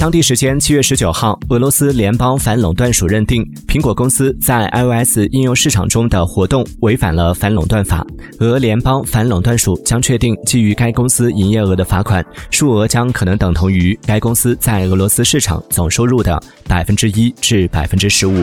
当地时间七月十九号俄罗斯联邦反垄断署认定苹果公司在 ios 应用市场中的活动违反了反垄断法。俄联邦反垄断署将确定基于该公司营业额的罚款数额将可能等同于该公司在俄罗斯市场总收入的百分之一至百分之十五。